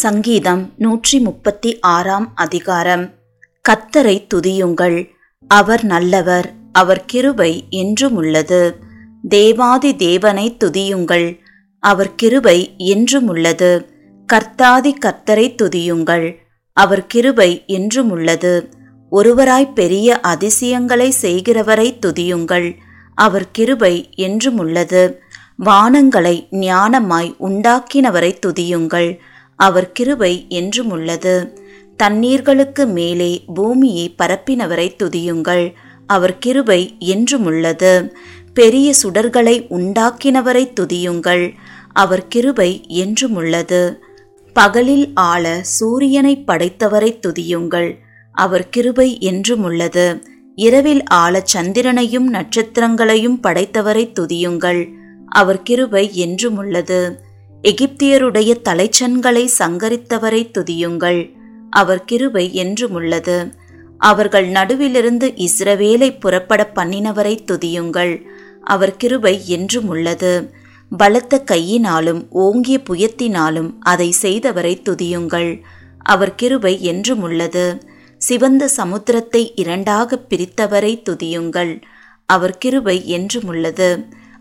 சங்கீதம் நூற்றி முப்பத்தி ஆறாம் அதிகாரம். கத்தரை துதியுங்கள். அவர் நல்லவர் அவர் கிருபை என்றும் உள்ளது தேவாதி தேவனை துதியுங்கள். அவர் கிருபை என்றும் உள்ளது கர்த்தாதி கர்த்தரை துதியுங்கள். அவர் கிருபை என்றும் உள்ளது ஒருவராய் பெரிய அதிசயங்களை செய்கிறவரை துதியுங்கள். அவர் கிருபை என்றும் உள்ளது வானங்களை ஞானமாய் உண்டாக்கினவரை துதியுங்கள். அவர் கிருபை என்றும் உள்ளது. தண்ணீர்களுக்கு மேலே பூமியை பரப்பினவரை துதியுங்கள். அவர் கிருபை என்றும் உள்ளது. பெரிய சுடர்களை உண்டாக்கினவரை துதியுங்கள். அவர் கிருபை என்றும் உள்ளது. பகலில் ஆள சூரியனை படைத்தவரை துதியுங்கள். அவர் கிருபை என்றும் உள்ளது. இரவில் ஆள சந்திரனையும் நட்சத்திரங்களையும் படைத்தவரை துதியுங்கள். அவர் கிருபை என்றும் உள்ளது. எகிப்தியருடைய தலைச்சன்களை சங்கரித்தவரை துதியுங்கள். அவர் கிருபை என்றும் உள்ளது அவர்கள் நடுவிலிருந்து இஸ்ரவேலை புறப்பட பண்ணினவரை துதியுங்கள். அவர் கிருபை என்றும் உள்ளது பலத்த கையினாலும் ஓங்கிய புயத்தினாலும் அதை செய்தவரை துதியுங்கள். அவர் கிருபை என்றும் உள்ளது சிவந்த சமுத்திரத்தை இரண்டாக பிரித்தவரை துதியுங்கள். அவர் கிருபை என்றும் உள்ளது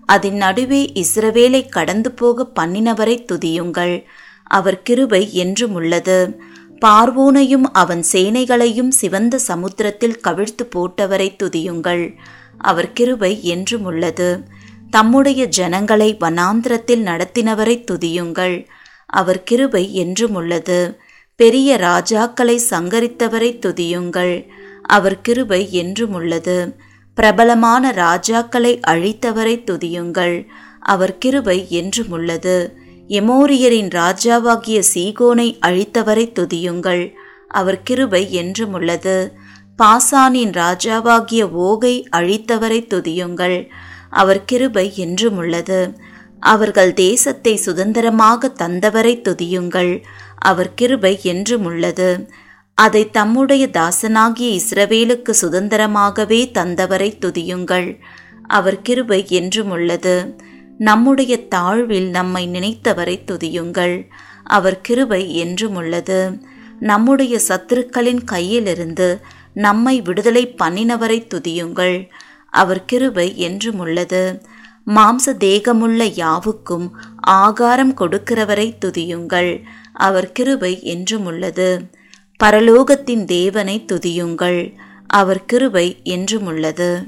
அதன் நடுவே இஸ்ரவேலை கடந்து போக பண்ணினவரை துதியுங்கள். அவர் கிருபை என்றும் உள்ளது. பார்வோனையும் அவன் சேனைகளையும் சிவந்த சமுத்திரத்தில் கவிழ்த்து போட்டவரை துதியுங்கள். அவர் கிருபை என்றும் உள்ளது. தம்முடைய ஜனங்களை வனாந்திரத்தில் நடத்தினவரை துதியுங்கள். அவர் கிருபை என்றும் உள்ளது. பெரிய ராஜாக்களை சங்கரித்தவரை துதியுங்கள். அவர் கிருபை என்றும் உள்ளது. பிரபலமான ராஜாக்களை அழித்தவரை துதியுங்கள். அவர் கிருபை என்றும் உள்ளது. எமோரியரின் ராஜாவாகிய சீகோனை அழித்தவரை துதியுங்கள். அவர் கிருபை என்றும் உள்ளது. பாசானின் ராஜாவாகிய ஓகை அழித்தவரை துதியுங்கள். அவர் கிருபை என்றும் உள்ளது. அவர்கள் தேசத்தை சுதந்திரமாக தந்தவரை துதியுங்கள். அவர் கிருபை என்றும் உள்ளது. அதை தம்முடைய தாசனாகிய இஸ்ரவேலுக்கு சுதந்திரமாகவே தந்தவரை துதியுங்கள். அவர் கிருபை என்றும் உள்ளது. நம்முடைய தாழ்வில் நம்மை நினைத்தவரை துதியுங்கள். அவர் கிருபை என்றும் உள்ளது. நம்முடைய சத்துருக்களின் கையிலிருந்து நம்மை விடுதலை பண்ணினவரை துதியுங்கள். அவர் கிருபை என்றும் உள்ளது. மாம்ச தேகமுள்ள யாவுக்கும் ஆகாரம் கொடுக்கிறவரை துதியுங்கள். அவர் கிருபை என்றும் உள்ளது. பரலோகத்தின் தேவனை துதியுங்கள். அவர் கிருபை என்றும் உள்ளது